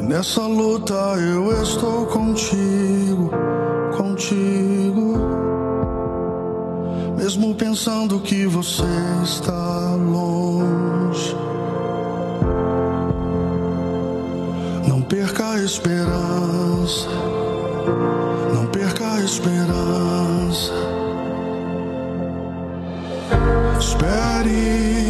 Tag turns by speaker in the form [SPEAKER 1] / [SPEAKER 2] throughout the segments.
[SPEAKER 1] E nessa luta eu estou contigo, contigo. Mesmo pensando que você está longe. Não perca a esperança, não perca a esperança. Espere,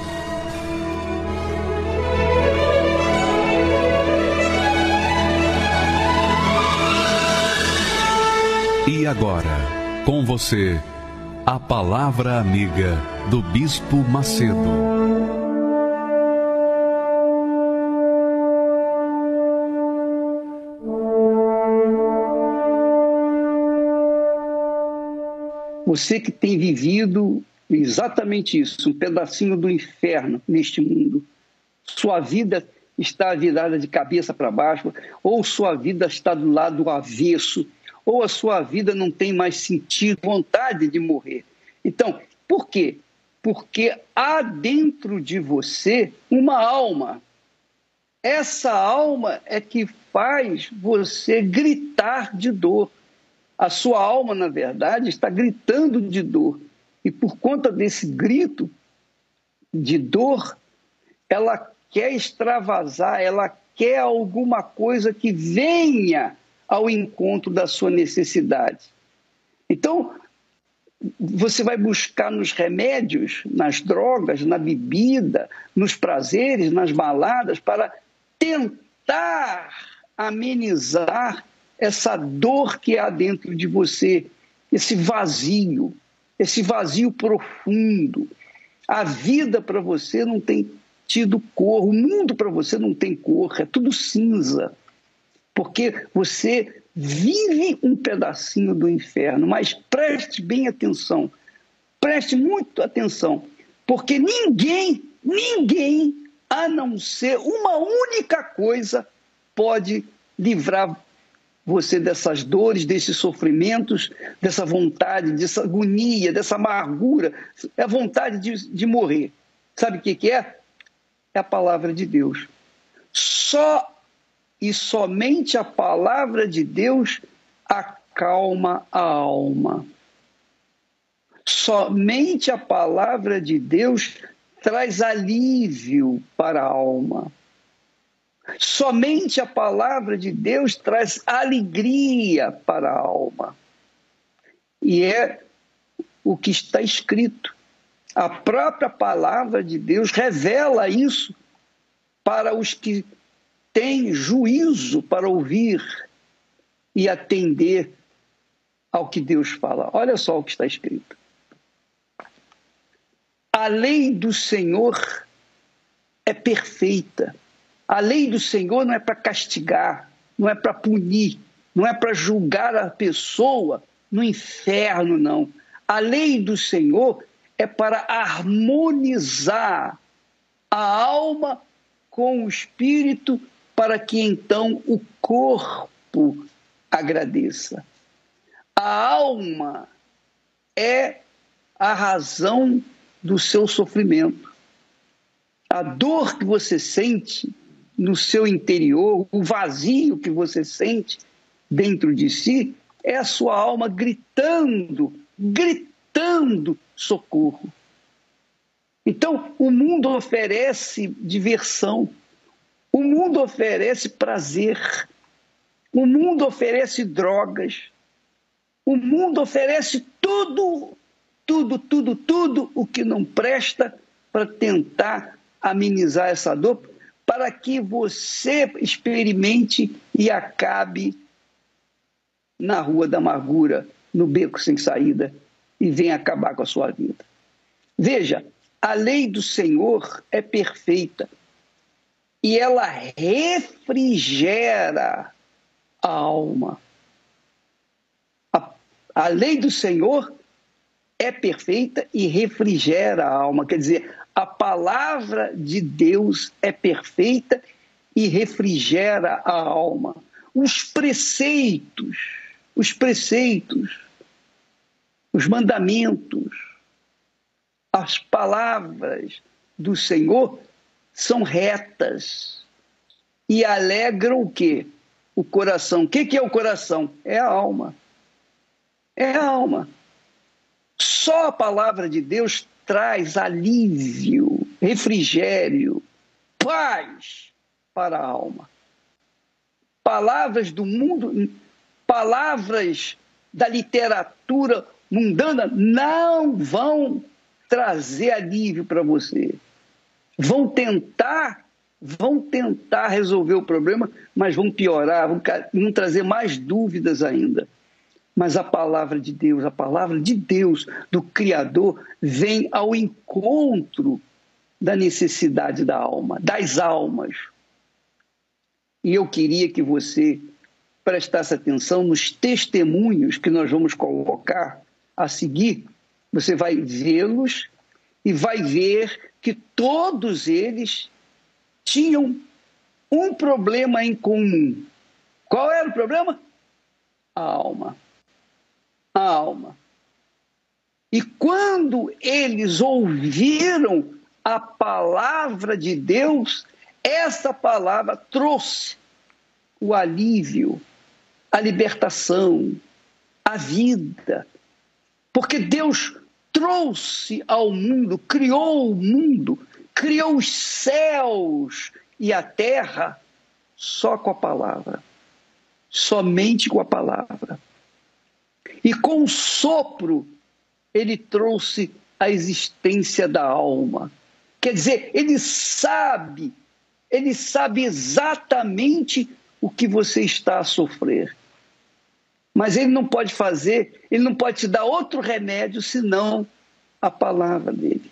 [SPEAKER 2] Agora, com você, a Palavra Amiga do Bispo Macedo.
[SPEAKER 3] Você que tem vivido exatamente isso, um pedacinho do inferno neste mundo. Sua vida está virada de cabeça para baixo, ou sua vida está do lado avesso, ou a sua vida não tem mais sentido, vontade de morrer. Então, por quê? Porque há dentro de você uma alma. Essa alma é que faz você gritar de dor. A sua alma, na verdade, está gritando de dor. E por conta desse grito de dor, ela quer extravasar, ela quer alguma coisa que venha ao encontro da sua necessidade. Então, você vai buscar nos remédios, nas drogas, na bebida, nos prazeres, nas baladas, para tentar amenizar essa dor que há dentro de você, esse vazio, esse vazio profundo. A vida para você não tem tido cor, o mundo para você não tem cor, é tudo cinza. Porque você vive um pedacinho do inferno, mas preste bem atenção, preste muito atenção, porque ninguém, ninguém, a não ser uma única coisa, pode livrar você dessas dores, desses sofrimentos, dessa vontade, dessa agonia, dessa amargura, é a vontade de, de morrer. Sabe o que, que é? É a palavra de Deus. Só e somente a palavra de Deus acalma a alma. Somente a palavra de Deus traz alívio para a alma. Somente a palavra de Deus traz alegria para a alma. E é o que está escrito. A própria palavra de Deus revela isso para os que têm juízo para ouvir e atender ao que Deus fala. Olha só o que está escrito. A lei do Senhor é perfeita a lei do Senhor não é para castigar, não é para punir, não é para julgar a pessoa no inferno, não. A lei do Senhor é para harmonizar a alma com o espírito, para que então o corpo agradeça. A alma é a razão do seu sofrimento. A dor que você sente no seu interior, o vazio que você sente dentro de si, é a sua alma gritando, gritando socorro. Então, o mundo oferece diversão, o mundo oferece prazer, o mundo oferece drogas, o mundo oferece tudo, tudo, tudo, tudo o que não presta para tentar amenizar essa dor, para que você experimente e acabe na rua da amargura, no beco sem saída e vem acabar com a sua vida. Veja, a lei do Senhor é perfeita e ela refrigera a alma. A, a lei do Senhor é perfeita e refrigera a alma. Quer dizer, a palavra de Deus é perfeita e refrigera a alma. Os preceitos, os preceitos, os mandamentos, as palavras do Senhor são retas e alegram o quê? O coração. O que é o coração? É a alma. É a alma. Só a palavra de Deus traz alívio, refrigério, paz para a alma. Palavras do mundo, palavras da literatura mundana não vão trazer alívio para você. Vão tentar, vão tentar resolver o problema, mas vão piorar, vão, vão trazer mais dúvidas ainda. Mas a palavra de Deus, a palavra de Deus, do Criador, vem ao encontro da necessidade da alma, das almas. E eu queria que você prestasse atenção nos testemunhos que nós vamos colocar a seguir. Você vai vê-los e vai ver que todos eles tinham um problema em comum. Qual era o problema? A alma a alma. E quando eles ouviram a palavra de Deus, essa palavra trouxe o alívio, a libertação, a vida. Porque Deus trouxe ao mundo, criou o mundo, criou os céus e a terra só com a palavra. Somente com a palavra. E com o sopro, ele trouxe a existência da alma. Quer dizer, ele sabe, ele sabe exatamente o que você está a sofrer. Mas ele não pode fazer, ele não pode te dar outro remédio senão a palavra dele,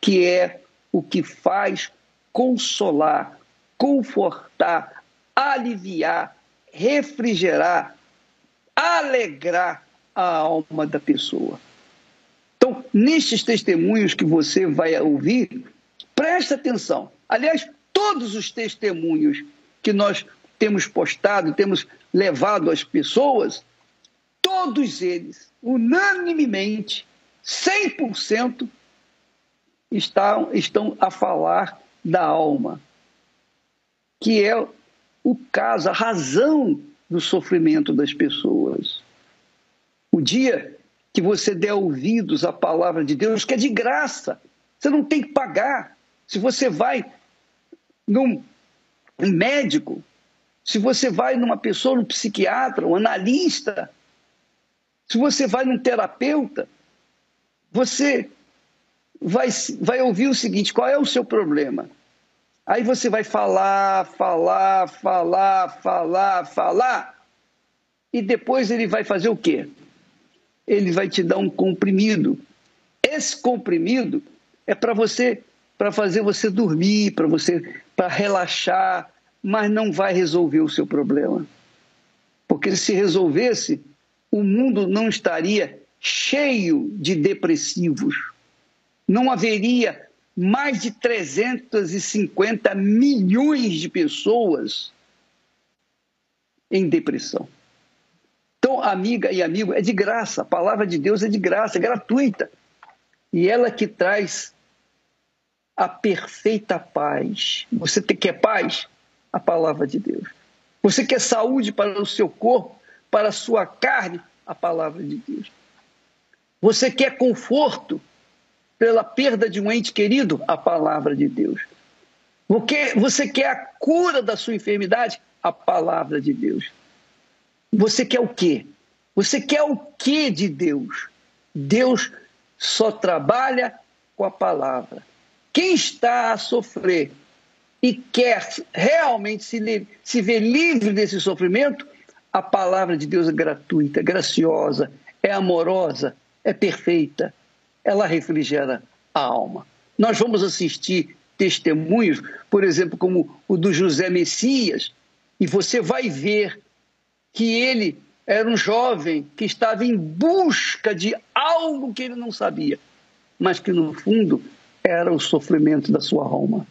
[SPEAKER 3] que é o que faz consolar, confortar, aliviar, refrigerar, alegrar a alma da pessoa. Então, nestes testemunhos que você vai ouvir, presta atenção. Aliás, todos os testemunhos que nós temos postado, temos levado às pessoas, todos eles, unanimemente, 100%, estão, estão a falar da alma, que é o caso, a razão do sofrimento das pessoas. O dia que você der ouvidos à palavra de Deus, que é de graça, você não tem que pagar. Se você vai num médico, se você vai numa pessoa, num psiquiatra, um analista, se você vai num terapeuta, você vai, vai ouvir o seguinte: qual é o seu problema? Aí você vai falar, falar, falar, falar, falar, e depois ele vai fazer o quê? ele vai te dar um comprimido. Esse comprimido é para você, para fazer você dormir, para você, para relaxar, mas não vai resolver o seu problema. Porque se resolvesse, o mundo não estaria cheio de depressivos. Não haveria mais de 350 milhões de pessoas em depressão. Então, amiga e amigo, é de graça, a palavra de Deus é de graça, é gratuita. E ela que traz a perfeita paz. Você quer paz? A palavra de Deus. Você quer saúde para o seu corpo, para a sua carne? A palavra de Deus. Você quer conforto pela perda de um ente querido? A palavra de Deus. Você quer a cura da sua enfermidade? A palavra de Deus. Você quer o quê? Você quer o quê de Deus? Deus só trabalha com a palavra. Quem está a sofrer e quer realmente se, se ver livre desse sofrimento, a palavra de Deus é gratuita, graciosa, é amorosa, é perfeita, ela refrigera a alma. Nós vamos assistir testemunhos, por exemplo, como o do José Messias, e você vai ver que ele era um jovem que estava em busca de algo que ele não sabia, mas que no fundo era o sofrimento da sua alma.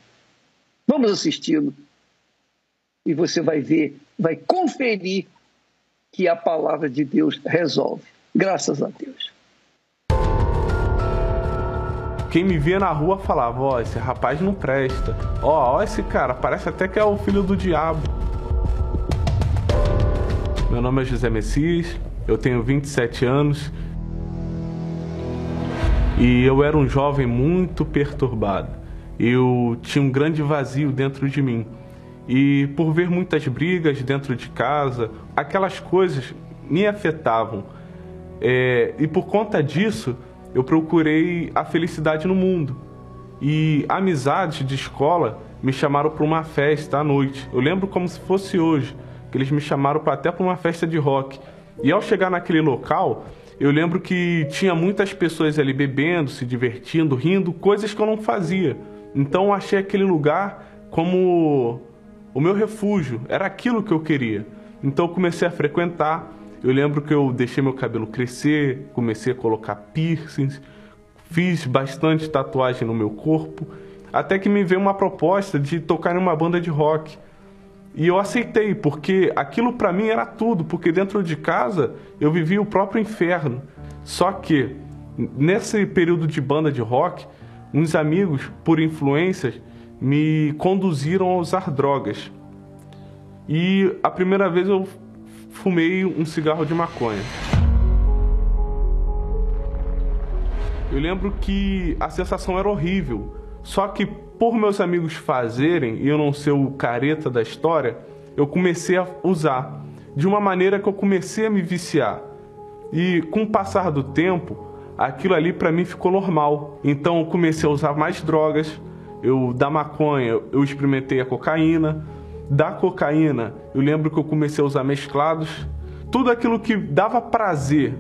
[SPEAKER 3] Vamos assisti-lo e você vai ver, vai conferir que a palavra de Deus resolve. Graças a Deus.
[SPEAKER 4] Quem me via na rua falava: Ó, oh, esse rapaz não presta. Ó, oh, ó, esse cara, parece até que é o filho do diabo. Meu nome é José Messias, eu tenho 27 anos e eu era um jovem muito perturbado. Eu tinha um grande vazio dentro de mim. E por ver muitas brigas dentro de casa, aquelas coisas me afetavam. É, e por conta disso, eu procurei a felicidade no mundo. E amizades de escola me chamaram para uma festa à noite. Eu lembro como se fosse hoje, que eles me chamaram para até para uma festa de rock. E ao chegar naquele local, eu lembro que tinha muitas pessoas ali bebendo, se divertindo, rindo, coisas que eu não fazia. Então eu achei aquele lugar como o meu refúgio, era aquilo que eu queria. Então eu comecei a frequentar. Eu lembro que eu deixei meu cabelo crescer, comecei a colocar piercings, fiz bastante tatuagem no meu corpo, até que me veio uma proposta de tocar em uma banda de rock. E eu aceitei, porque aquilo para mim era tudo, porque dentro de casa eu vivia o próprio inferno. Só que nesse período de banda de rock, uns amigos, por influências, me conduziram a usar drogas. E a primeira vez eu fumei um cigarro de maconha. Eu lembro que a sensação era horrível, só que por meus amigos fazerem e eu não ser o careta da história, eu comecei a usar de uma maneira que eu comecei a me viciar. E com o passar do tempo, aquilo ali para mim ficou normal. Então eu comecei a usar mais drogas, eu da maconha eu experimentei a cocaína, da cocaína eu lembro que eu comecei a usar mesclados, tudo aquilo que dava prazer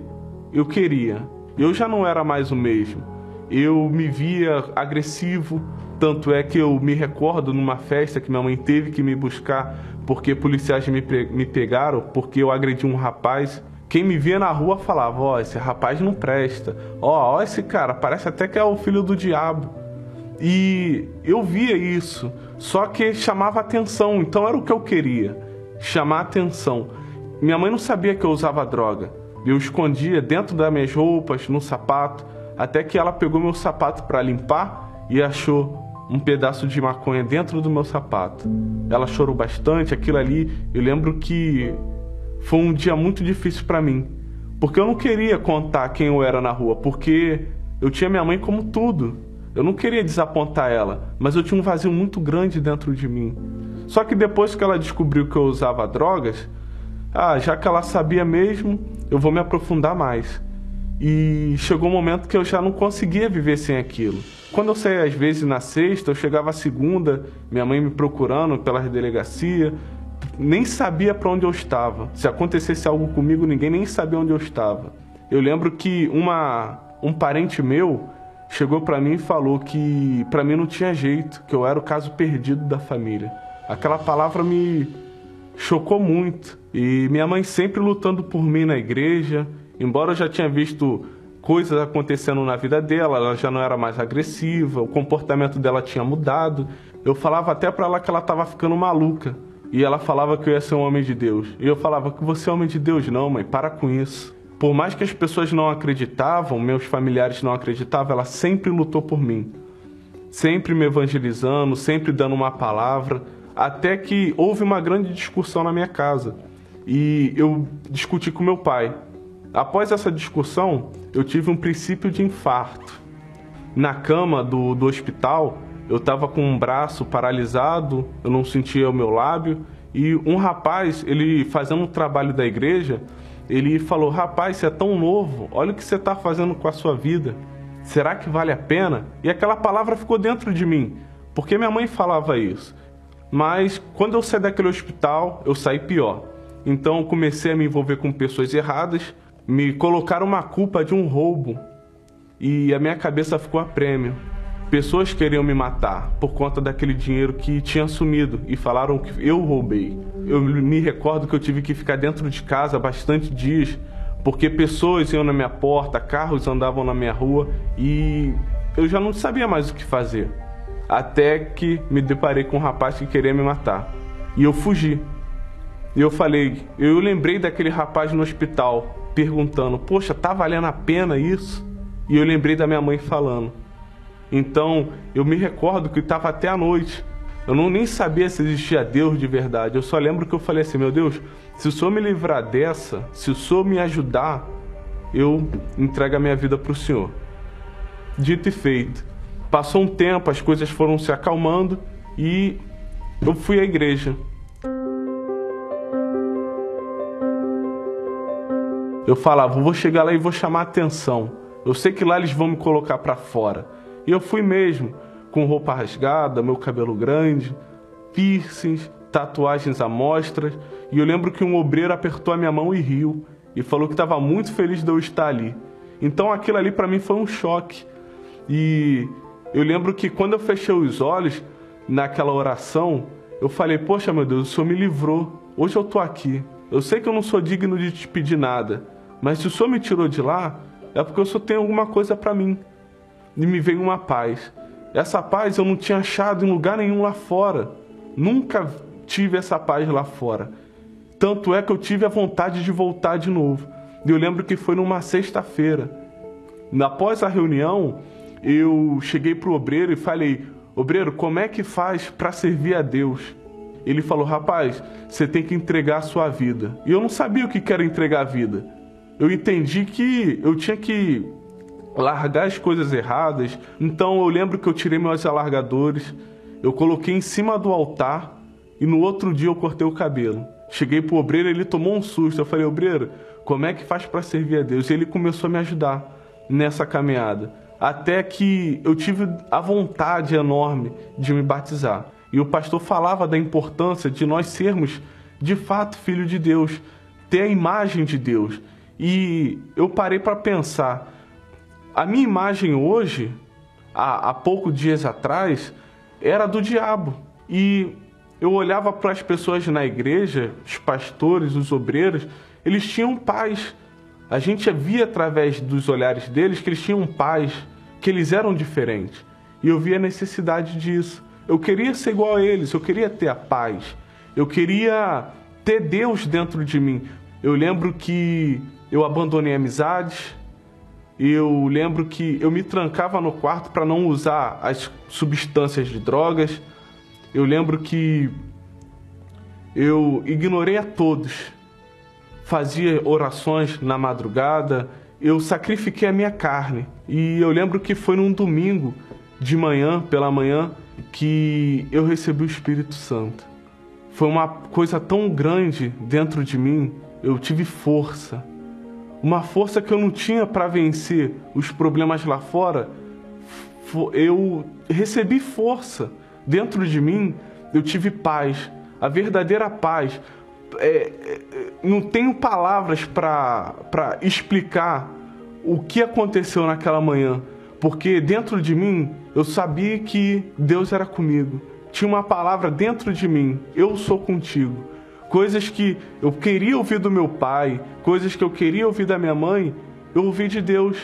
[SPEAKER 4] eu queria. Eu já não era mais o mesmo. Eu me via agressivo, tanto é que eu me recordo numa festa que minha mãe teve que me buscar porque policiais me, me pegaram porque eu agredi um rapaz. Quem me via na rua falava: Ó, oh, esse rapaz não presta. Ó, oh, ó, esse cara, parece até que é o filho do diabo. E eu via isso, só que chamava atenção, então era o que eu queria, chamar atenção. Minha mãe não sabia que eu usava droga. Eu escondia dentro das minhas roupas, no sapato, até que ela pegou meu sapato para limpar e achou um pedaço de maconha dentro do meu sapato. Ela chorou bastante, aquilo ali, eu lembro que foi um dia muito difícil para mim, porque eu não queria contar quem eu era na rua, porque eu tinha minha mãe como tudo. Eu não queria desapontar ela, mas eu tinha um vazio muito grande dentro de mim. Só que depois que ela descobriu que eu usava drogas, ah, já que ela sabia mesmo, eu vou me aprofundar mais. E chegou um momento que eu já não conseguia viver sem aquilo. Quando eu saía às vezes na sexta, eu chegava segunda, minha mãe me procurando pela delegacia, nem sabia para onde eu estava. Se acontecesse algo comigo, ninguém nem sabia onde eu estava. Eu lembro que uma um parente meu chegou para mim e falou que para mim não tinha jeito, que eu era o caso perdido da família. Aquela palavra me chocou muito. E minha mãe sempre lutando por mim na igreja, embora eu já tinha visto coisas acontecendo na vida dela, ela já não era mais agressiva, o comportamento dela tinha mudado. Eu falava até para ela que ela estava ficando maluca. E ela falava que eu ia ser um homem de Deus. E eu falava que você é homem de Deus, não, mãe, para com isso. Por mais que as pessoas não acreditavam, meus familiares não acreditavam, ela sempre lutou por mim. Sempre me evangelizando, sempre dando uma palavra, até que houve uma grande discussão na minha casa. E eu discuti com meu pai. Após essa discussão, eu tive um princípio de infarto. Na cama do, do hospital, eu estava com um braço paralisado, eu não sentia o meu lábio, e um rapaz, ele fazendo um trabalho da igreja, ele falou: Rapaz, você é tão novo, olha o que você está fazendo com a sua vida. Será que vale a pena? E aquela palavra ficou dentro de mim, porque minha mãe falava isso. Mas quando eu saí daquele hospital, eu saí pior. Então comecei a me envolver com pessoas erradas, me colocaram uma culpa de um roubo e a minha cabeça ficou a prêmio. Pessoas queriam me matar por conta daquele dinheiro que tinha sumido e falaram que eu roubei. Eu me recordo que eu tive que ficar dentro de casa bastante dias porque pessoas iam na minha porta, carros andavam na minha rua e eu já não sabia mais o que fazer. Até que me deparei com um rapaz que queria me matar e eu fugi. Eu falei, eu lembrei daquele rapaz no hospital perguntando: "Poxa, tá valendo a pena isso?" E eu lembrei da minha mãe falando: então, eu me recordo que estava até a noite. Eu não nem sabia se existia Deus de verdade. Eu só lembro que eu falei assim: meu Deus, se o Senhor me livrar dessa, se o Senhor me ajudar, eu entrego a minha vida para o Senhor. Dito e feito. Passou um tempo, as coisas foram se acalmando e eu fui à igreja. Eu falava, vou chegar lá e vou chamar atenção. Eu sei que lá eles vão me colocar para fora. E eu fui mesmo, com roupa rasgada, meu cabelo grande, piercings, tatuagens à mostra. E eu lembro que um obreiro apertou a minha mão e riu e falou que estava muito feliz de eu estar ali. Então aquilo ali para mim foi um choque. E eu lembro que quando eu fechei os olhos naquela oração, eu falei: Poxa, meu Deus, o Senhor me livrou. Hoje eu estou aqui. Eu sei que eu não sou digno de te pedir nada, mas se o Senhor me tirou de lá, é porque o Senhor tem alguma coisa para mim e me veio uma paz. Essa paz eu não tinha achado em lugar nenhum lá fora. Nunca tive essa paz lá fora. Tanto é que eu tive a vontade de voltar de novo. E eu lembro que foi numa sexta-feira. Após a reunião, eu cheguei pro obreiro e falei: Obreiro, como é que faz para servir a Deus? Ele falou: Rapaz, você tem que entregar a sua vida. E eu não sabia o que era entregar a vida. Eu entendi que eu tinha que largar as coisas erradas. Então eu lembro que eu tirei meus alargadores, eu coloquei em cima do altar e no outro dia eu cortei o cabelo. Cheguei pro obreiro, ele tomou um susto. Eu falei, obreiro, como é que faz para servir a Deus? E ele começou a me ajudar nessa caminhada. Até que eu tive a vontade enorme de me batizar. E o pastor falava da importância de nós sermos de fato filho de Deus, ter a imagem de Deus. E eu parei para pensar a minha imagem hoje, há, há poucos dias atrás, era do diabo. E eu olhava para as pessoas na igreja, os pastores, os obreiros, eles tinham paz. A gente via através dos olhares deles que eles tinham paz, que eles eram diferentes. E eu via a necessidade disso. Eu queria ser igual a eles, eu queria ter a paz. Eu queria ter Deus dentro de mim. Eu lembro que eu abandonei amizades, eu lembro que eu me trancava no quarto para não usar as substâncias de drogas. Eu lembro que eu ignorei a todos. Fazia orações na madrugada, eu sacrifiquei a minha carne. E eu lembro que foi num domingo de manhã, pela manhã, que eu recebi o Espírito Santo. Foi uma coisa tão grande dentro de mim, eu tive força uma força que eu não tinha para vencer os problemas lá fora, eu recebi força dentro de mim, eu tive paz, a verdadeira paz. É, é, não tenho palavras para explicar o que aconteceu naquela manhã, porque dentro de mim eu sabia que Deus era comigo. Tinha uma palavra dentro de mim: Eu sou contigo coisas que eu queria ouvir do meu pai, coisas que eu queria ouvir da minha mãe, eu ouvi de Deus.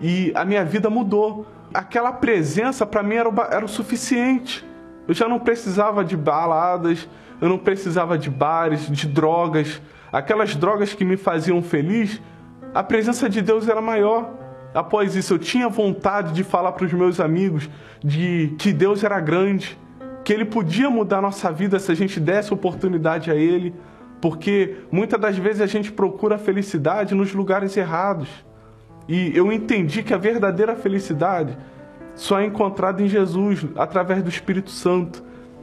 [SPEAKER 4] E a minha vida mudou. Aquela presença para mim era o, era o suficiente. Eu já não precisava de baladas, eu não precisava de bares, de drogas. Aquelas drogas que me faziam feliz, a presença de Deus era maior. Após isso, eu tinha vontade de falar para os meus amigos de que Deus era grande, que Ele podia mudar nossa vida se a gente desse oportunidade a Ele, porque muitas das vezes a gente procura a felicidade nos lugares errados. E eu entendi que a verdadeira felicidade só é encontrada em Jesus, através do Espírito Santo.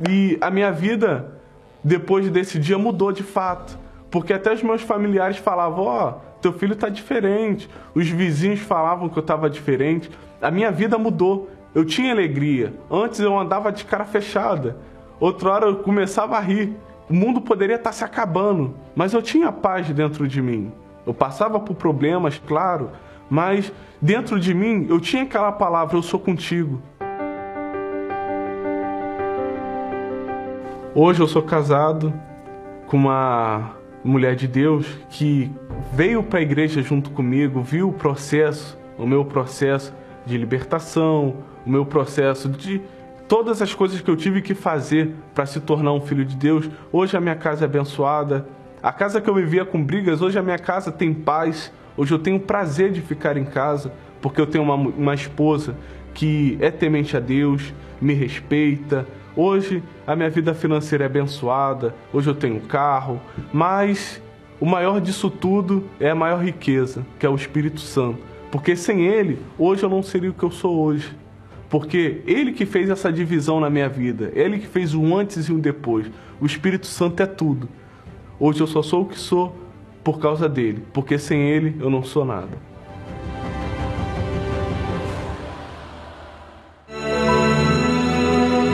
[SPEAKER 4] E a minha vida, depois desse dia, mudou de fato. Porque até os meus familiares falavam: Ó, oh, teu filho está diferente. Os vizinhos falavam que eu estava diferente. A minha vida mudou. Eu tinha alegria. Antes eu andava de cara fechada. Outra hora eu começava a rir. O mundo poderia estar se acabando, mas eu tinha paz dentro de mim. Eu passava por problemas, claro, mas dentro de mim eu tinha aquela palavra: Eu sou contigo. Hoje eu sou casado com uma mulher de Deus que veio para a igreja junto comigo, viu o processo, o meu processo de libertação, o meu processo de todas as coisas que eu tive que fazer para se tornar um filho de Deus. Hoje a minha casa é abençoada. A casa que eu vivia com brigas, hoje a minha casa tem paz. Hoje eu tenho prazer de ficar em casa, porque eu tenho uma, uma esposa que é temente a Deus, me respeita, Hoje a minha vida financeira é abençoada, hoje eu tenho um carro, mas o maior disso tudo é a maior riqueza, que é o Espírito Santo. Porque sem ele, hoje eu não seria o que eu sou hoje. Porque ele que fez essa divisão na minha vida, ele que fez um antes e um depois. O Espírito Santo é tudo. Hoje eu só sou o que sou por causa dele, porque sem ele eu não sou nada.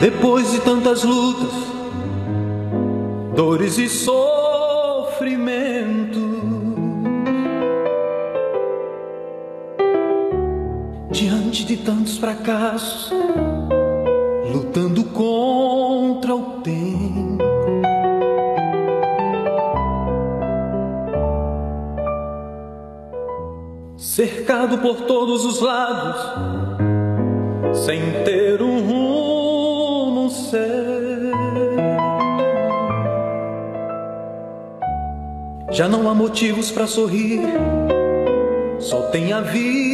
[SPEAKER 5] Depois de tantas lutas, dores e sofrimento, diante de tantos fracassos, lutando contra o tempo. Cercado por todos os lados, sem ter um rumo já não há motivos para sorrir, só tem havido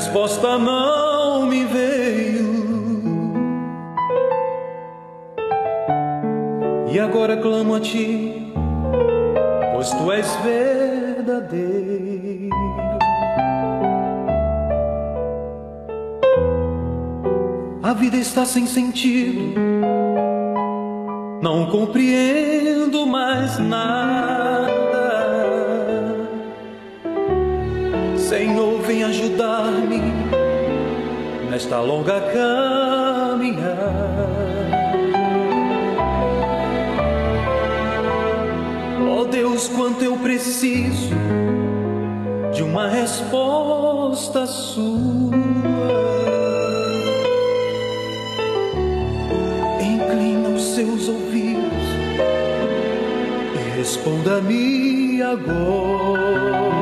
[SPEAKER 5] resposta não me veio. E agora clamo a ti, pois tu és verdadeiro. A vida está sem sentido, não compreendo mais nada. Senhor, vem ajudar-me nesta longa caminhada. Oh Deus, quanto eu preciso de uma resposta sua. Inclina os seus ouvidos e responda-me agora.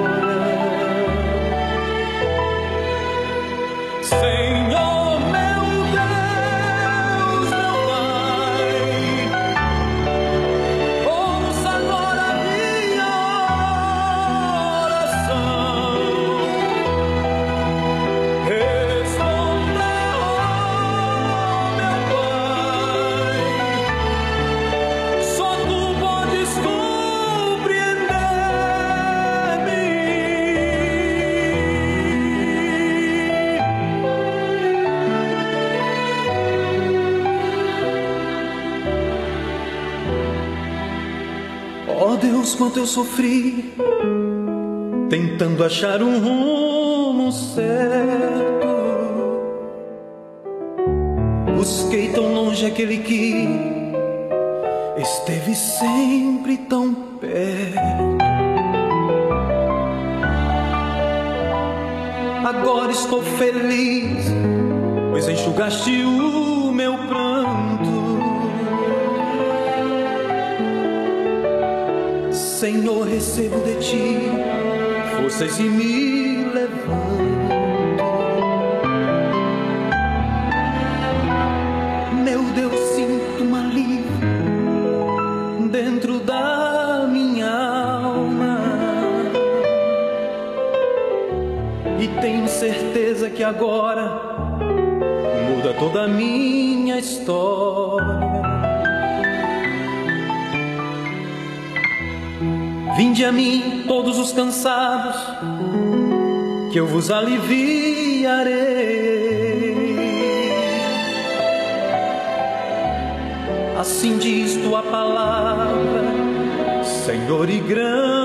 [SPEAKER 5] Deus, quanto eu sofri, tentando achar um rumo certo. A mim todos os cansados, que eu vos aliviarei. Assim diz tua palavra, Senhor e grande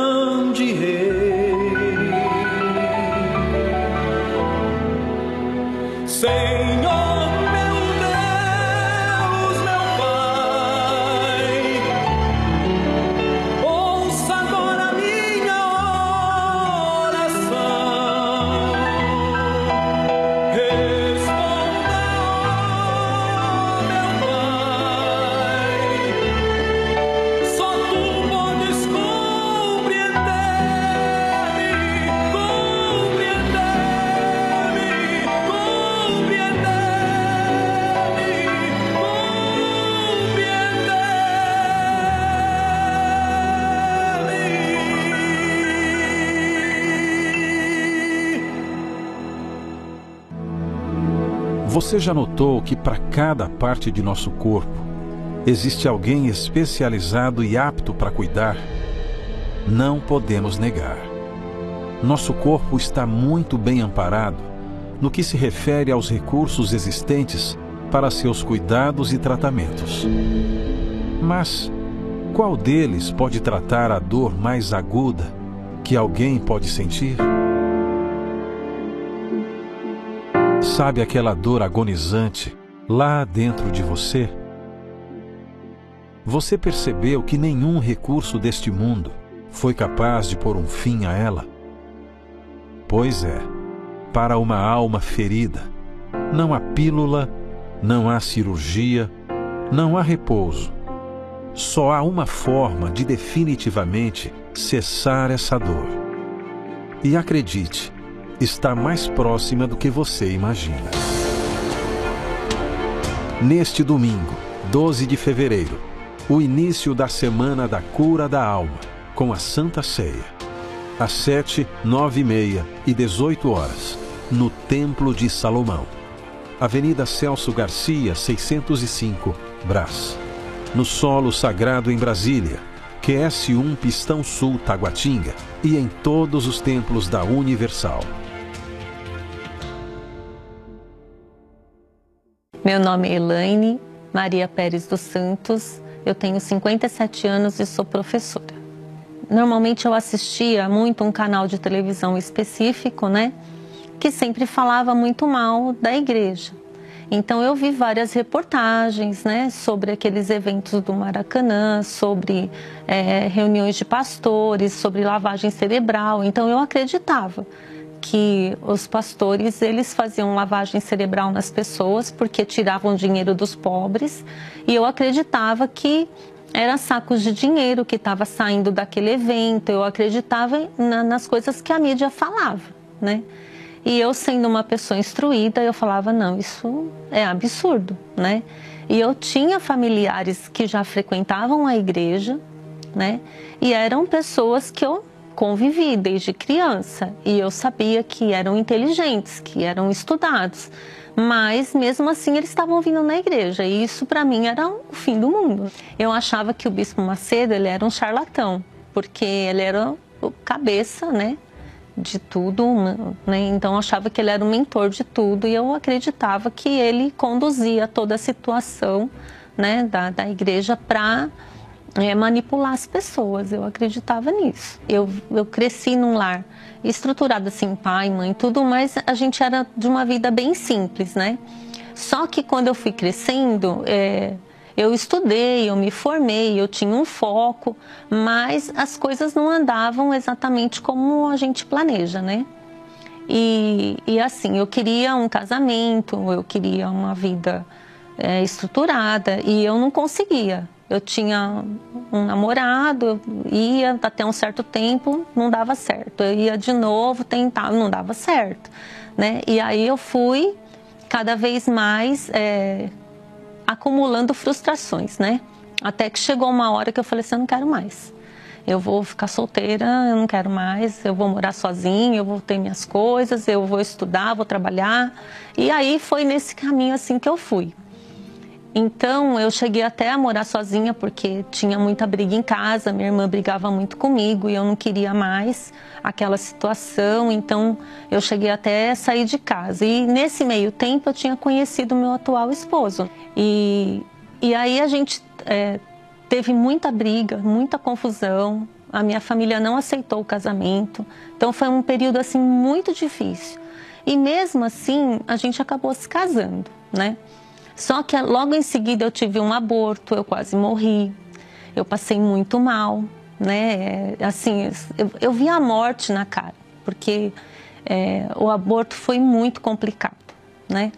[SPEAKER 6] Você já notou que para cada parte de nosso corpo existe alguém especializado e apto para cuidar? Não podemos negar. Nosso corpo está muito bem amparado no que se refere aos recursos existentes para seus cuidados e tratamentos. Mas qual deles pode tratar a dor mais aguda que alguém pode sentir? Sabe aquela dor agonizante lá dentro de você? Você percebeu que nenhum recurso deste mundo foi capaz de pôr um fim a ela? Pois é, para uma alma ferida, não há pílula, não há cirurgia, não há repouso. Só há uma forma de definitivamente cessar essa dor. E acredite, está mais próxima do que você imagina. Neste domingo, 12 de fevereiro, o início da Semana da Cura da Alma, com a Santa Ceia. Às 7, 9 e meia e 18 horas, no Templo de Salomão. Avenida Celso Garcia, 605, Brás. No Solo Sagrado em Brasília, QS1 Pistão Sul Taguatinga e em todos os templos da Universal.
[SPEAKER 7] Meu nome é Elaine Maria Pérez dos Santos, eu tenho 57 anos e sou professora. Normalmente eu assistia muito um canal de televisão específico, né, que sempre falava muito mal da igreja. Então eu vi várias reportagens, né, sobre aqueles eventos do Maracanã, sobre é, reuniões de pastores, sobre lavagem cerebral. Então eu acreditava que os pastores eles faziam lavagem cerebral nas pessoas porque tiravam dinheiro dos pobres e eu acreditava que era sacos de dinheiro que estava saindo daquele evento. Eu acreditava na, nas coisas que a mídia falava, né? E eu sendo uma pessoa instruída, eu falava não, isso é absurdo, né? E eu tinha familiares que já frequentavam a igreja, né? E eram pessoas que eu convivi desde criança e eu sabia que eram inteligentes, que eram estudados. Mas mesmo assim eles estavam vindo na igreja e isso para mim era o fim do mundo. Eu achava que o bispo Macedo ele era um charlatão, porque ele era o cabeça, né, de tudo, né? Então eu achava que ele era o mentor de tudo e eu acreditava que ele conduzia toda a situação, né, da, da igreja para é, manipular as pessoas. Eu acreditava nisso. Eu, eu cresci num lar estruturado assim, pai, mãe, tudo, mas a gente era de uma vida bem simples, né? Só que quando eu fui crescendo, é, eu estudei, eu me formei, eu tinha um foco, mas as coisas não andavam exatamente como a gente planeja, né? E, e assim, eu queria um casamento, eu queria uma vida é, estruturada e eu não conseguia eu tinha um namorado, eu ia até um certo tempo, não dava certo. Eu ia de novo, tentava, não dava certo. Né? E aí eu fui cada vez mais é, acumulando frustrações, né? Até que chegou uma hora que eu falei assim, eu não quero mais. eu vou ficar solteira, eu não quero mais, eu vou morar sozinha, eu vou ter minhas coisas, eu vou estudar, vou trabalhar. E aí foi nesse caminho assim que eu fui. Então eu cheguei até a morar sozinha porque tinha muita briga em casa, minha irmã brigava muito comigo e eu não queria mais aquela situação, então eu cheguei até a sair de casa. E nesse meio tempo eu tinha conhecido meu atual esposo. E, e aí a gente é, teve muita briga, muita confusão. A minha família não aceitou o casamento. Então foi um período assim muito difícil. E mesmo assim, a gente acabou se casando, né? Só que logo em seguida eu tive um aborto, eu quase morri. Eu passei muito mal, né? Assim, eu, eu vi a morte na cara, porque é, o aborto foi muito complicado, né?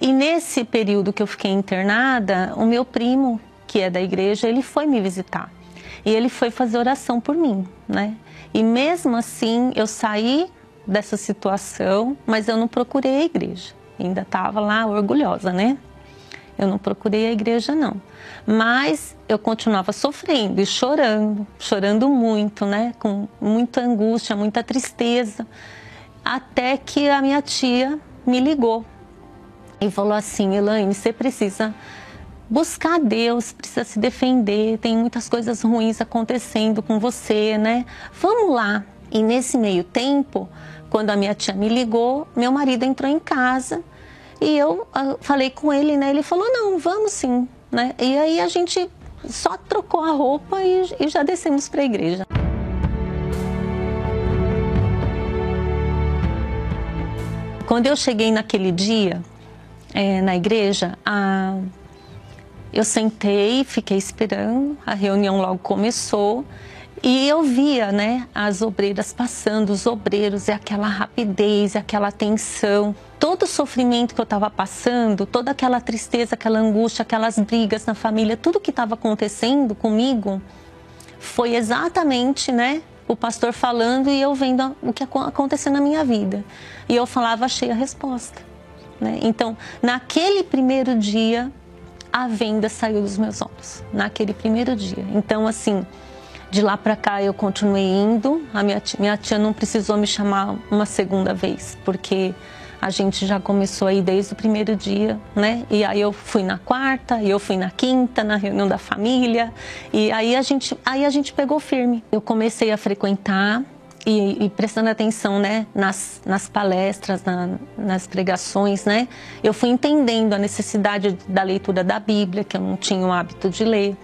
[SPEAKER 7] E nesse período que eu fiquei internada, o meu primo, que é da igreja, ele foi me visitar. E ele foi fazer oração por mim, né? E mesmo assim, eu saí dessa situação, mas eu não procurei a igreja. Ainda estava lá orgulhosa, né? Eu não procurei a igreja, não. Mas eu continuava sofrendo e chorando, chorando muito, né? Com muita angústia, muita tristeza. Até que a minha tia me ligou e falou assim: Elaine, você precisa buscar Deus, precisa se defender, tem muitas coisas ruins acontecendo com você, né? Vamos lá. E nesse meio tempo, quando a minha tia me ligou, meu marido entrou em casa e eu uh, falei com ele, né? Ele falou: "Não, vamos sim", né? E aí a gente só trocou a roupa e, e já descemos para a igreja. Quando eu cheguei naquele dia é, na igreja, a eu sentei, fiquei esperando, a reunião logo começou e eu via, né, as obreiras passando, os obreiros e aquela rapidez, aquela tensão, todo o sofrimento que eu estava passando, toda aquela tristeza, aquela angústia, aquelas brigas na família, tudo que estava acontecendo comigo foi exatamente, né, o pastor falando e eu vendo o que aconteceu na minha vida. E eu falava, achei a resposta. Né? Então, naquele primeiro dia, a venda saiu dos meus olhos naquele primeiro dia. Então, assim, de lá para cá eu continuei indo. A minha tia, minha tia não precisou me chamar uma segunda vez, porque a gente já começou aí desde o primeiro dia, né? E aí eu fui na quarta, e eu fui na quinta, na reunião da família, e aí a gente, aí a gente pegou firme. Eu comecei a frequentar e, e, prestando atenção né, nas, nas palestras, na, nas pregações, né, eu fui entendendo a necessidade da leitura da Bíblia, que eu não tinha o hábito de ler.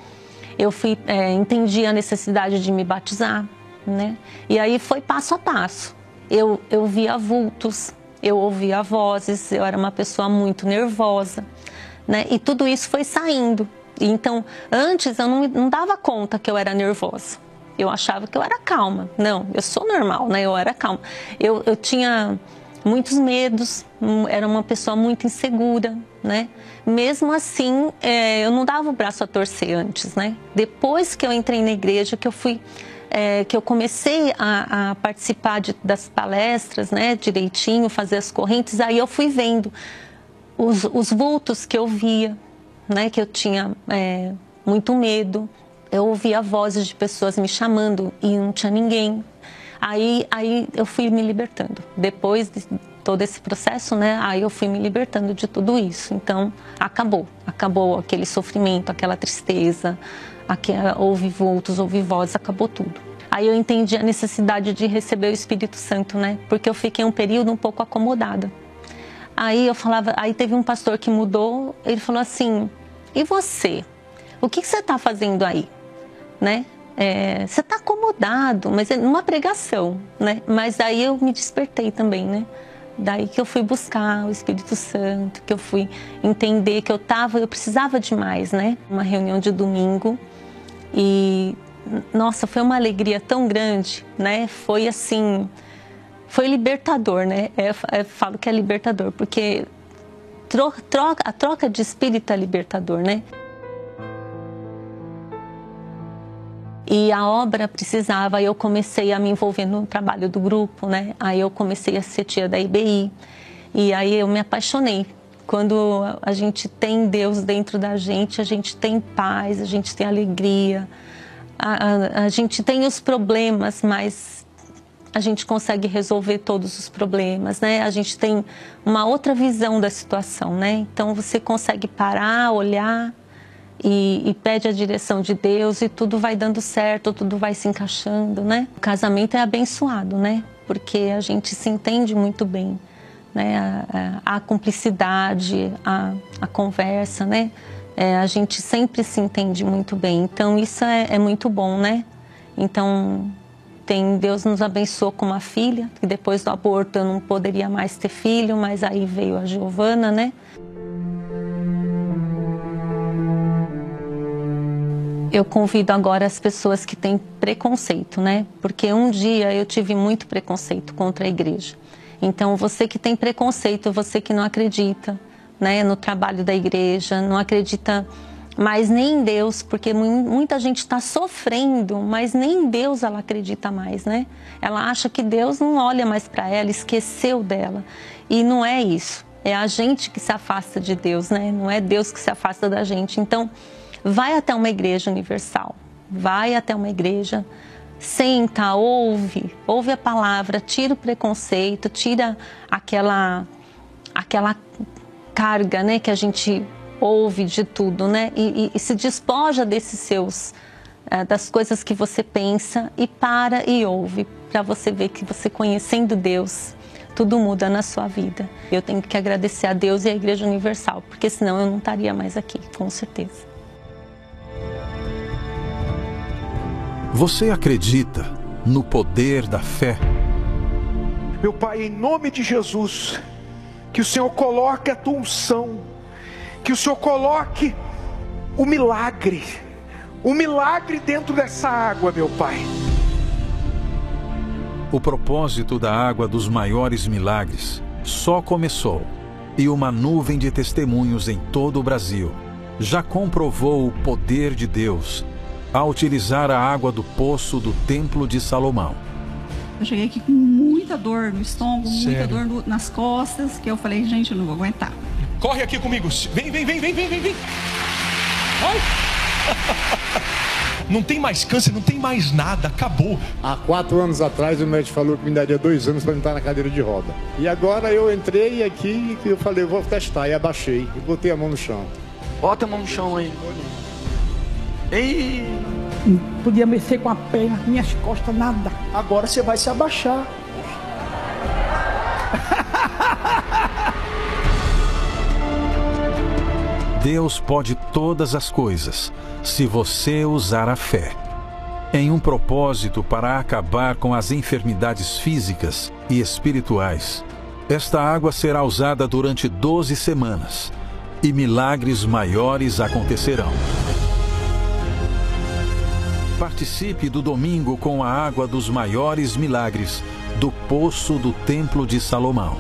[SPEAKER 7] Eu fui, é, entendi a necessidade de me batizar, né? E aí foi passo a passo. Eu, eu via vultos, eu ouvia vozes, eu era uma pessoa muito nervosa, né? E tudo isso foi saindo. Então, antes eu não, não dava conta que eu era nervosa eu achava que eu era calma. Não, eu sou normal, né? Eu era calma. Eu, eu tinha muitos medos, hum, era uma pessoa muito insegura, né? Mesmo assim, é, eu não dava o braço a torcer antes, né? Depois que eu entrei na igreja, que eu fui, é, que eu comecei a, a participar de, das palestras, né? Direitinho, fazer as correntes, aí eu fui vendo os, os vultos que eu via, né? Que eu tinha é, muito medo, eu ouvia vozes de pessoas me chamando e não tinha ninguém. Aí, aí eu fui me libertando. Depois de todo esse processo, né? Aí eu fui me libertando de tudo isso. Então, acabou. Acabou aquele sofrimento, aquela tristeza, aquela, houve vultos, houve vozes, acabou tudo. Aí eu entendi a necessidade de receber o Espírito Santo, né? Porque eu fiquei um período um pouco acomodada. Aí eu falava, aí teve um pastor que mudou, ele falou assim: "E você? O que, que você está fazendo aí?" né? É, você está acomodado, mas é numa pregação, né? Mas aí eu me despertei também, né? Daí que eu fui buscar o Espírito Santo, que eu fui entender que eu tava, eu precisava de mais, né? Uma reunião de domingo e nossa, foi uma alegria tão grande, né? Foi assim, foi libertador, né? É, eu falo que é libertador porque troca, a troca de espírito é libertador, né? E a obra precisava, eu comecei a me envolver no trabalho do grupo, né? Aí eu comecei a ser tia da IBI. E aí eu me apaixonei. Quando a gente tem Deus dentro da gente, a gente tem paz, a gente tem alegria. a, a, a gente tem os problemas, mas a gente consegue resolver todos os problemas, né? A gente tem uma outra visão da situação, né? Então você consegue parar, olhar e, e, pede a direção de Deus e tudo vai dando certo, tudo vai se encaixando, né? O casamento é abençoado, né? Porque a gente se entende muito bem, né? A, a, a cumplicidade, a, a conversa, né? É, a gente sempre se entende muito bem. Então isso é, é muito bom, né? Então tem Deus nos abençoou com uma filha, que depois do aborto eu não poderia mais ter filho, mas aí veio a Giovana, né? Eu convido agora as pessoas que têm preconceito, né? Porque um dia eu tive muito preconceito contra a igreja. Então, você que tem preconceito, você que não acredita, né, no trabalho da igreja, não acredita mas nem em Deus, porque muita gente está sofrendo, mas nem em Deus ela acredita mais, né? Ela acha que Deus não olha mais para ela, esqueceu dela. E não é isso. É a gente que se afasta de Deus, né? Não é Deus que se afasta da gente. Então, vai até uma igreja universal. Vai até uma igreja, senta, ouve, ouve a palavra, tira o preconceito, tira aquela aquela carga, né, que a gente ouve de tudo, né? E, e, e se despoja desses seus, é, das coisas que você pensa e para e ouve, para você ver que você conhecendo Deus, tudo muda na sua vida. Eu tenho que agradecer a Deus e a Igreja Universal, porque senão eu não estaria mais aqui, com certeza.
[SPEAKER 6] Você acredita no poder da fé?
[SPEAKER 8] Meu Pai, em nome de Jesus, que o Senhor coloque a tua unção que o Senhor coloque o milagre, o milagre dentro dessa água, meu Pai.
[SPEAKER 6] O propósito da água dos maiores milagres só começou e uma nuvem de testemunhos em todo o Brasil já comprovou o poder de Deus ao utilizar a água do poço do Templo de Salomão.
[SPEAKER 9] Eu cheguei aqui com muita dor no estômago, Sério? muita dor no, nas costas, que eu falei, gente, eu não vou aguentar.
[SPEAKER 8] Corre aqui comigo. Vem, vem, vem, vem, vem, vem, vem. Ai. Não tem mais câncer, não tem mais nada, acabou.
[SPEAKER 10] Há quatro anos atrás o médico falou que me daria dois anos para entrar na cadeira de roda. E agora eu entrei aqui e eu falei, vou testar. E abaixei e botei a mão no chão.
[SPEAKER 11] Bota a mão no chão aí.
[SPEAKER 12] Ei! Não podia mexer com a perna, minhas costas, nada.
[SPEAKER 11] Agora você vai se abaixar.
[SPEAKER 6] Deus pode todas as coisas, se você usar a fé. Em um propósito para acabar com as enfermidades físicas e espirituais, esta água será usada durante 12 semanas e milagres maiores acontecerão. Participe do domingo com a água dos maiores milagres do Poço do Templo de Salomão.